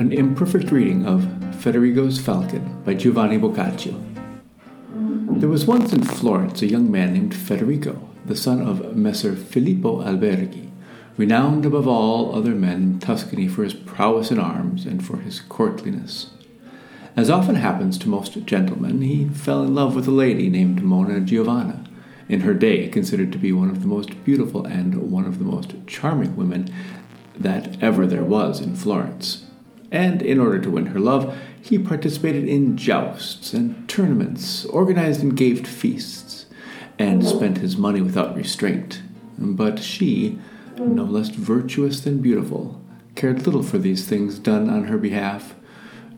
An imperfect reading of Federigo's Falcon by Giovanni Boccaccio. There was once in Florence a young man named Federigo, the son of Messer Filippo Alberghi, renowned above all other men in Tuscany for his prowess in arms and for his courtliness. As often happens to most gentlemen, he fell in love with a lady named Monna Giovanna, in her day considered to be one of the most beautiful and one of the most charming women that ever there was in Florence and in order to win her love, he participated in jousts and tournaments, organized and gave feasts, and spent his money without restraint. But she, no less virtuous than beautiful, cared little for these things done on her behalf,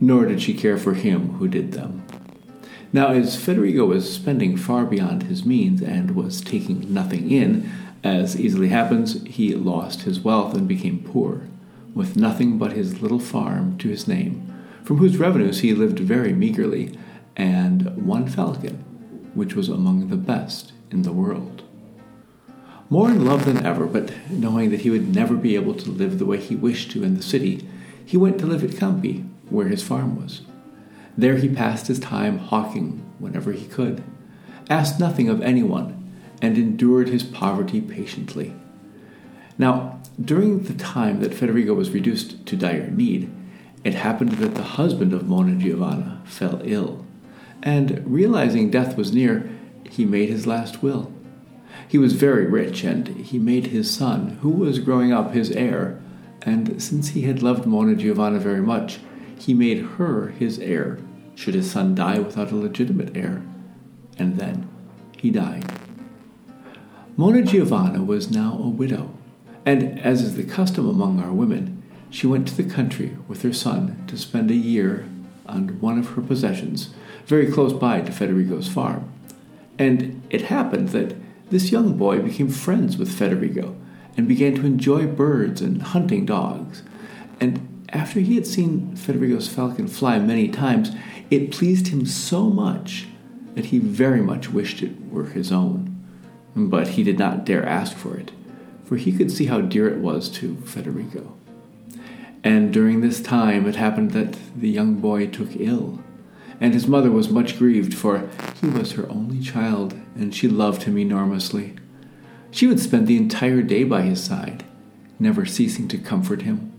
nor did she care for him who did them. Now, as Federigo was spending far beyond his means and was taking nothing in, as easily happens, he lost his wealth and became poor with nothing but his little farm to his name, from whose revenues he lived very meagerly, and one falcon, which was among the best in the world. More in love than ever, but knowing that he would never be able to live the way he wished to in the city, he went to live at Campi, where his farm was. There he passed his time hawking whenever he could, asked nothing of anyone, and endured his poverty patiently. Now, during the time that Federigo was reduced to dire need, it happened that the husband of Monna Giovanna fell ill, and realizing death was near, he made his last will. He was very rich, and he made his son, who was growing up, his heir, and since he had loved Monna Giovanna very much, he made her his heir, should his son die without a legitimate heir. And then he died. Monna Giovanna was now a widow and as is the custom among our women, she went to the country with her son to spend a year on one of her possessions, very close by to Federigo's farm. And it happened that this young boy became friends with Federigo and began to enjoy birds and hunting dogs. And after he had seen Federigo's falcon fly many times, it pleased him so much that he very much wished it were his own. But he did not dare ask for it for he could see how dear it was to Federigo. And during this time it happened that the young boy took ill, and his mother was much grieved, for he was her only child, and she loved him enormously. She would spend the entire day by his side, never ceasing to comfort him,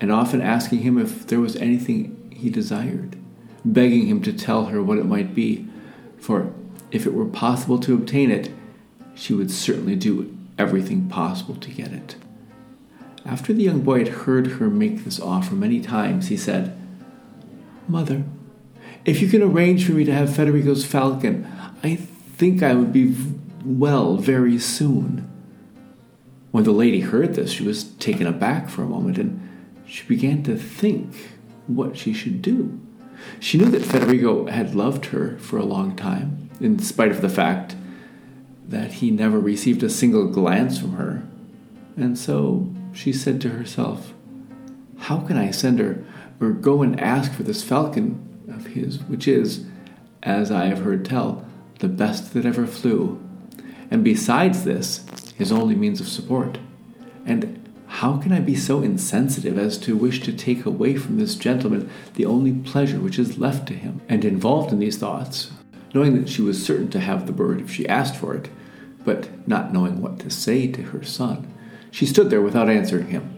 and often asking him if there was anything he desired, begging him to tell her what it might be, for if it were possible to obtain it, she would certainly do everything possible to get it. After the young boy had heard her make this offer many times, he said, Mother, if you can arrange for me to have Federico's falcon, I think I would be well very soon. When the lady heard this, she was taken aback for a moment and she began to think what she should do. She knew that Federigo had loved her for a long time, in spite of the fact that he never received a single glance from her. And so she said to herself, How can I send her or go and ask for this falcon of his, which is, as I have heard tell, the best that ever flew, and besides this, his only means of support? And how can I be so insensitive as to wish to take away from this gentleman the only pleasure which is left to him? And involved in these thoughts, knowing that she was certain to have the bird if she asked for it, but not knowing what to say to her son, she stood there without answering him.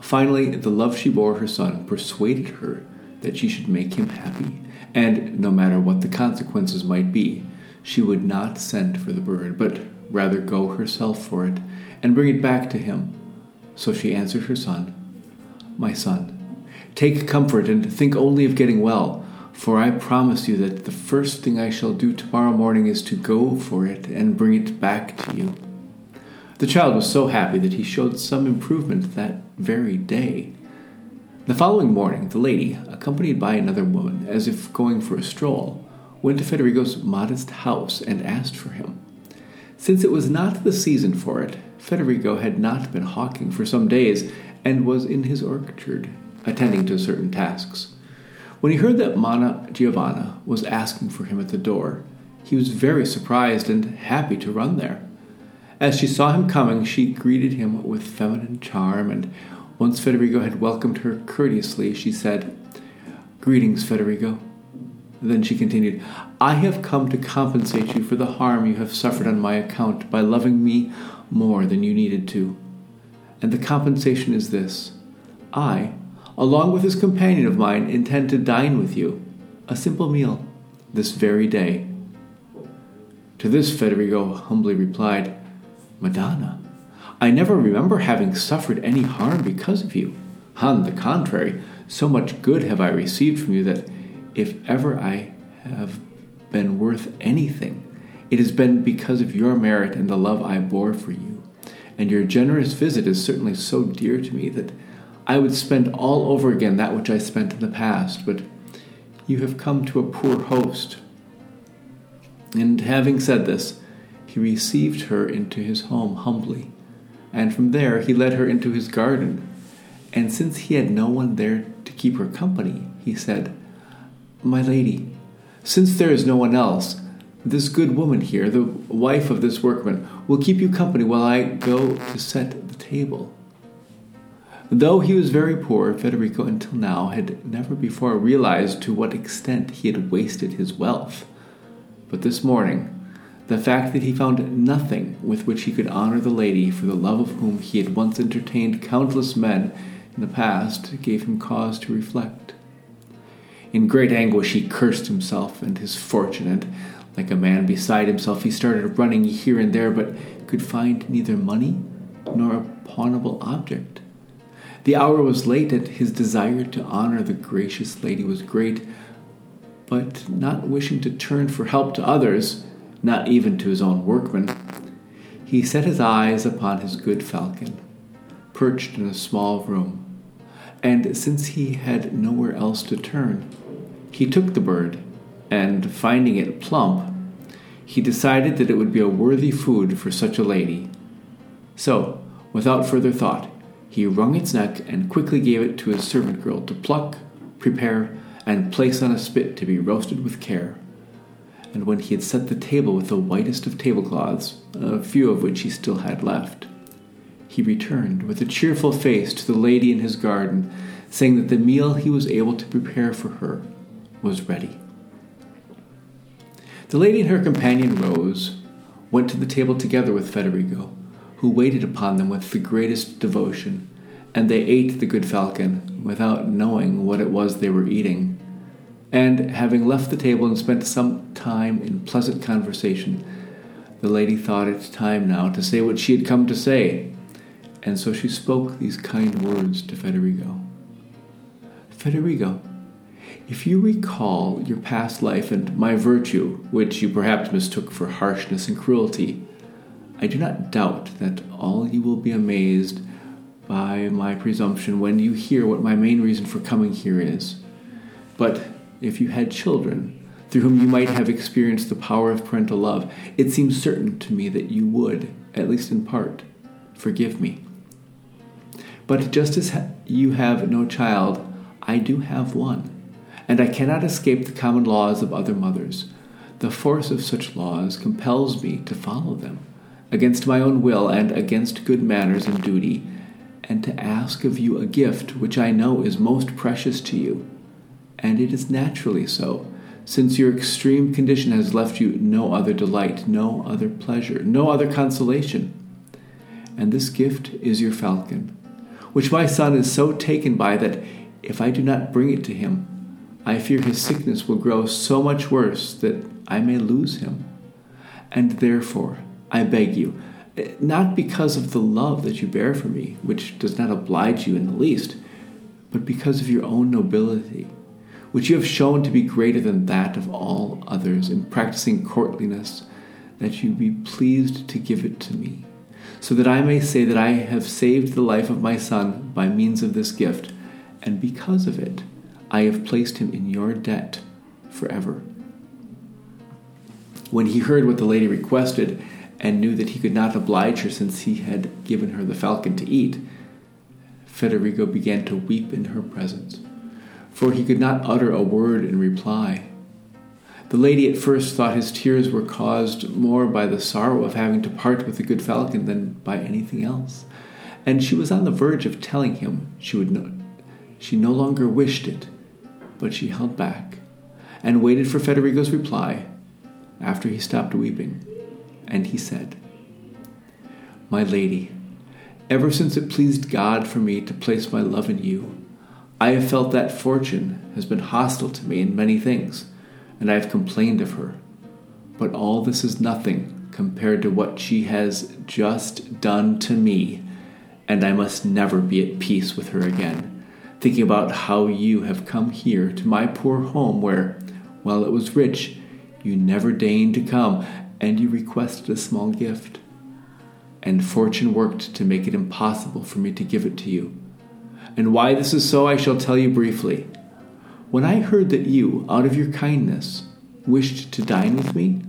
Finally, the love she bore her son persuaded her that she should make him happy, and no matter what the consequences might be, she would not send for the bird, but rather go herself for it and bring it back to him. So she answered her son, My son, take comfort and think only of getting well for I promise you that the first thing I shall do tomorrow morning is to go for it and bring it back to you. The child was so happy that he showed some improvement that very day. The following morning, the lady, accompanied by another woman, as if going for a stroll, went to Federigo's modest house and asked for him. Since it was not the season for it, Federigo had not been hawking for some days and was in his orchard, attending to certain tasks. When he heard that Monna Giovanna was asking for him at the door, he was very surprised and happy to run there. As she saw him coming, she greeted him with feminine charm and Once Federigo had welcomed her courteously, she said, Greetings, Federigo. Then she continued, I have come to compensate you for the harm you have suffered on my account by loving me more than you needed to. And the compensation is this I, along with his companion of mine, intend to dine with you, a simple meal, this very day. To this, Federigo humbly replied, Madonna, I never remember having suffered any harm because of you. On the contrary, so much good have I received from you that if ever I have been worth anything, it has been because of your merit and the love I bore for you. And your generous visit is certainly so dear to me that I would spend all over again that which I spent in the past. But you have come to a poor host. And having said this, he received her into his home humbly, and from there he led her into his garden. And since he had no one there to keep her company, he said, My lady, since there is no one else, this good woman here, the wife of this workman, will keep you company while I go to set the table. Though he was very poor, Federico until now had never before realized to what extent he had wasted his wealth. But this morning, the fact that he found nothing with which he could honor the lady for the love of whom he had once entertained countless men in the past gave him cause to reflect. In great anguish, he cursed himself and his fortune, and like a man beside himself, he started running here and there, but could find neither money nor a pawnable object. The hour was late, and his desire to honor the gracious lady was great, but not wishing to turn for help to others, not even to his own workmen, he set his eyes upon his good falcon, perched in a small room and since he had nowhere else to turn, he took the bird, and finding it plump, he decided that it would be a worthy food for such a lady. So, without further thought, he wrung its neck and quickly gave it to his servant girl to pluck, prepare, and place on a spit to be roasted with care. And when he had set the table with the whitest of tablecloths, a few of which he still had left, he returned with a cheerful face to the lady in his garden, saying that the meal he was able to prepare for her was ready. The lady and her companion rose, went to the table together with Federigo, who waited upon them with the greatest devotion, and they ate the good falcon without knowing what it was they were eating. And having left the table and spent some time in pleasant conversation, the lady thought it time now to say what she had come to say, and so she spoke these kind words to Federigo Federigo, if you recall your past life and my virtue, which you perhaps mistook for harshness and cruelty, I do not doubt that all you will be amazed by my presumption when you hear what my main reason for coming here is. But if you had children, through whom you might have experienced the power of parental love, it seems certain to me that you would, at least in part, forgive me. But just as you have no child, I do have one, and I cannot escape the common laws of other mothers. The force of such laws compels me to follow them, against my own will and against good manners and duty, and to ask of you a gift which I know is most precious to you. And it is naturally so, since your extreme condition has left you no other delight, no other pleasure, no other consolation. And this gift is your falcon which my son is so taken by that if I do not bring it to him, I fear his sickness will grow so much worse that I may lose him. And therefore, I beg you, eh, not because of the love that you bear for me, which does not oblige you in the least, but because of your own nobility, which you have shown to be greater than that of all others in practicing courtliness, that you be pleased to give it to me so that I may say that I have saved the life of my son by means of this gift, and because of it, I have placed him in your debt forever. When he heard what the lady requested, and knew that he could not oblige her since he had given her the falcon to eat, Federigo began to weep in her presence, for he could not utter a word in reply. The lady at first thought his tears were caused more by the sorrow of having to part with the good falcon than by anything else, and she was on the verge of telling him she would no, she no longer wished it, but she held back and waited for Federigo's reply after he stopped weeping, and he said, My lady, ever since it pleased God for me to place my love in you, I have felt that fortune has been hostile to me in many things, and I have complained of her. But all this is nothing compared to what she has just done to me, and I must never be at peace with her again, thinking about how you have come here to my poor home where, while it was rich, you never deigned to come, and you requested a small gift. And fortune worked to make it impossible for me to give it to you. And why this is so, I shall tell you briefly. When I heard that you, out of your kindness, wished to dine with me,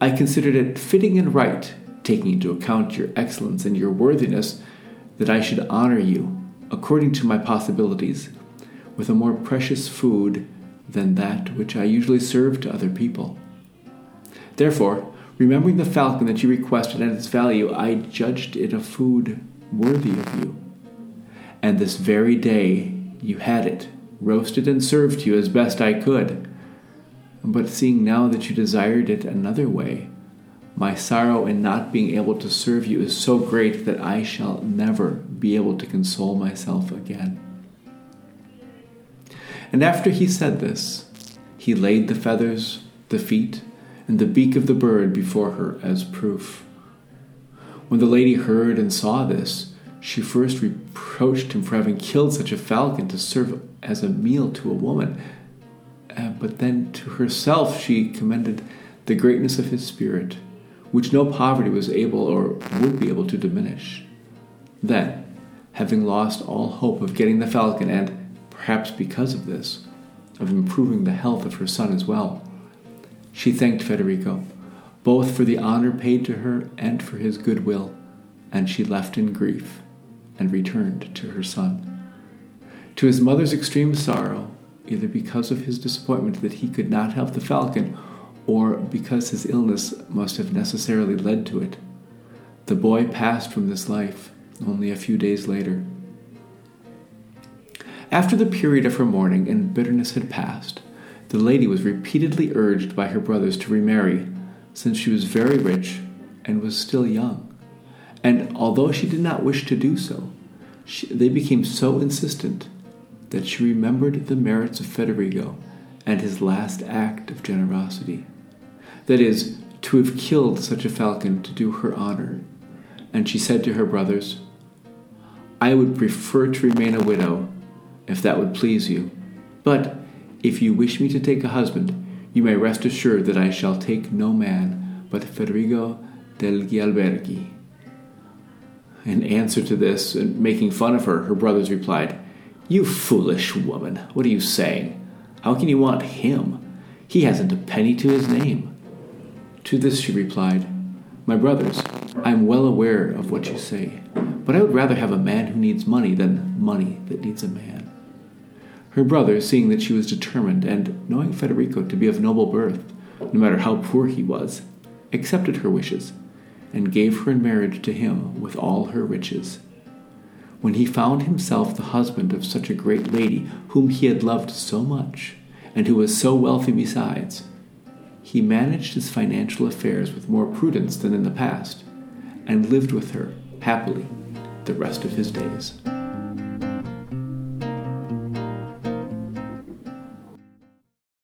I considered it fitting and right, taking into account your excellence and your worthiness, that I should honor you, according to my possibilities, with a more precious food than that which I usually serve to other people. Therefore, remembering the falcon that you requested and its value, I judged it a food worthy of you. And this very day you had it, roasted and served to you as best I could. But seeing now that you desired it another way, my sorrow in not being able to serve you is so great that I shall never be able to console myself again. And after he said this, he laid the feathers, the feet, and the beak of the bird before her as proof. When the lady heard and saw this, she first reproached him for having killed such a falcon to serve as a meal to a woman uh, but then to herself she commended the greatness of his spirit, which no poverty was able or would be able to diminish. Then, having lost all hope of getting the falcon, and perhaps because of this, of improving the health of her son as well, she thanked Federico, both for the honor paid to her and for his goodwill, and she left in grief and returned to her son. To his mother's extreme sorrow, either because of his disappointment that he could not help the falcon or because his illness must have necessarily led to it. The boy passed from this life only a few days later. After the period of her mourning and bitterness had passed, the lady was repeatedly urged by her brothers to remarry, since she was very rich and was still young. And although she did not wish to do so, she, they became so insistent that she remembered the merits of Federigo and his last act of generosity. That is, to have killed such a falcon to do her honor. And she said to her brothers, I would prefer to remain a widow, if that would please you. But if you wish me to take a husband, you may rest assured that I shall take no man but Federigo del Alberghi. In answer to this, and making fun of her, her brothers replied, you foolish woman, what are you saying? How can you want him? He hasn't a penny to his name. To this she replied, My brothers, I am well aware of what you say, but I would rather have a man who needs money than money that needs a man. Her brother, seeing that she was determined, and knowing Federico to be of noble birth, no matter how poor he was, accepted her wishes, and gave her in marriage to him with all her riches when he found himself the husband of such a great lady whom he had loved so much, and who was so wealthy besides, he managed his financial affairs with more prudence than in the past, and lived with her happily the rest of his days.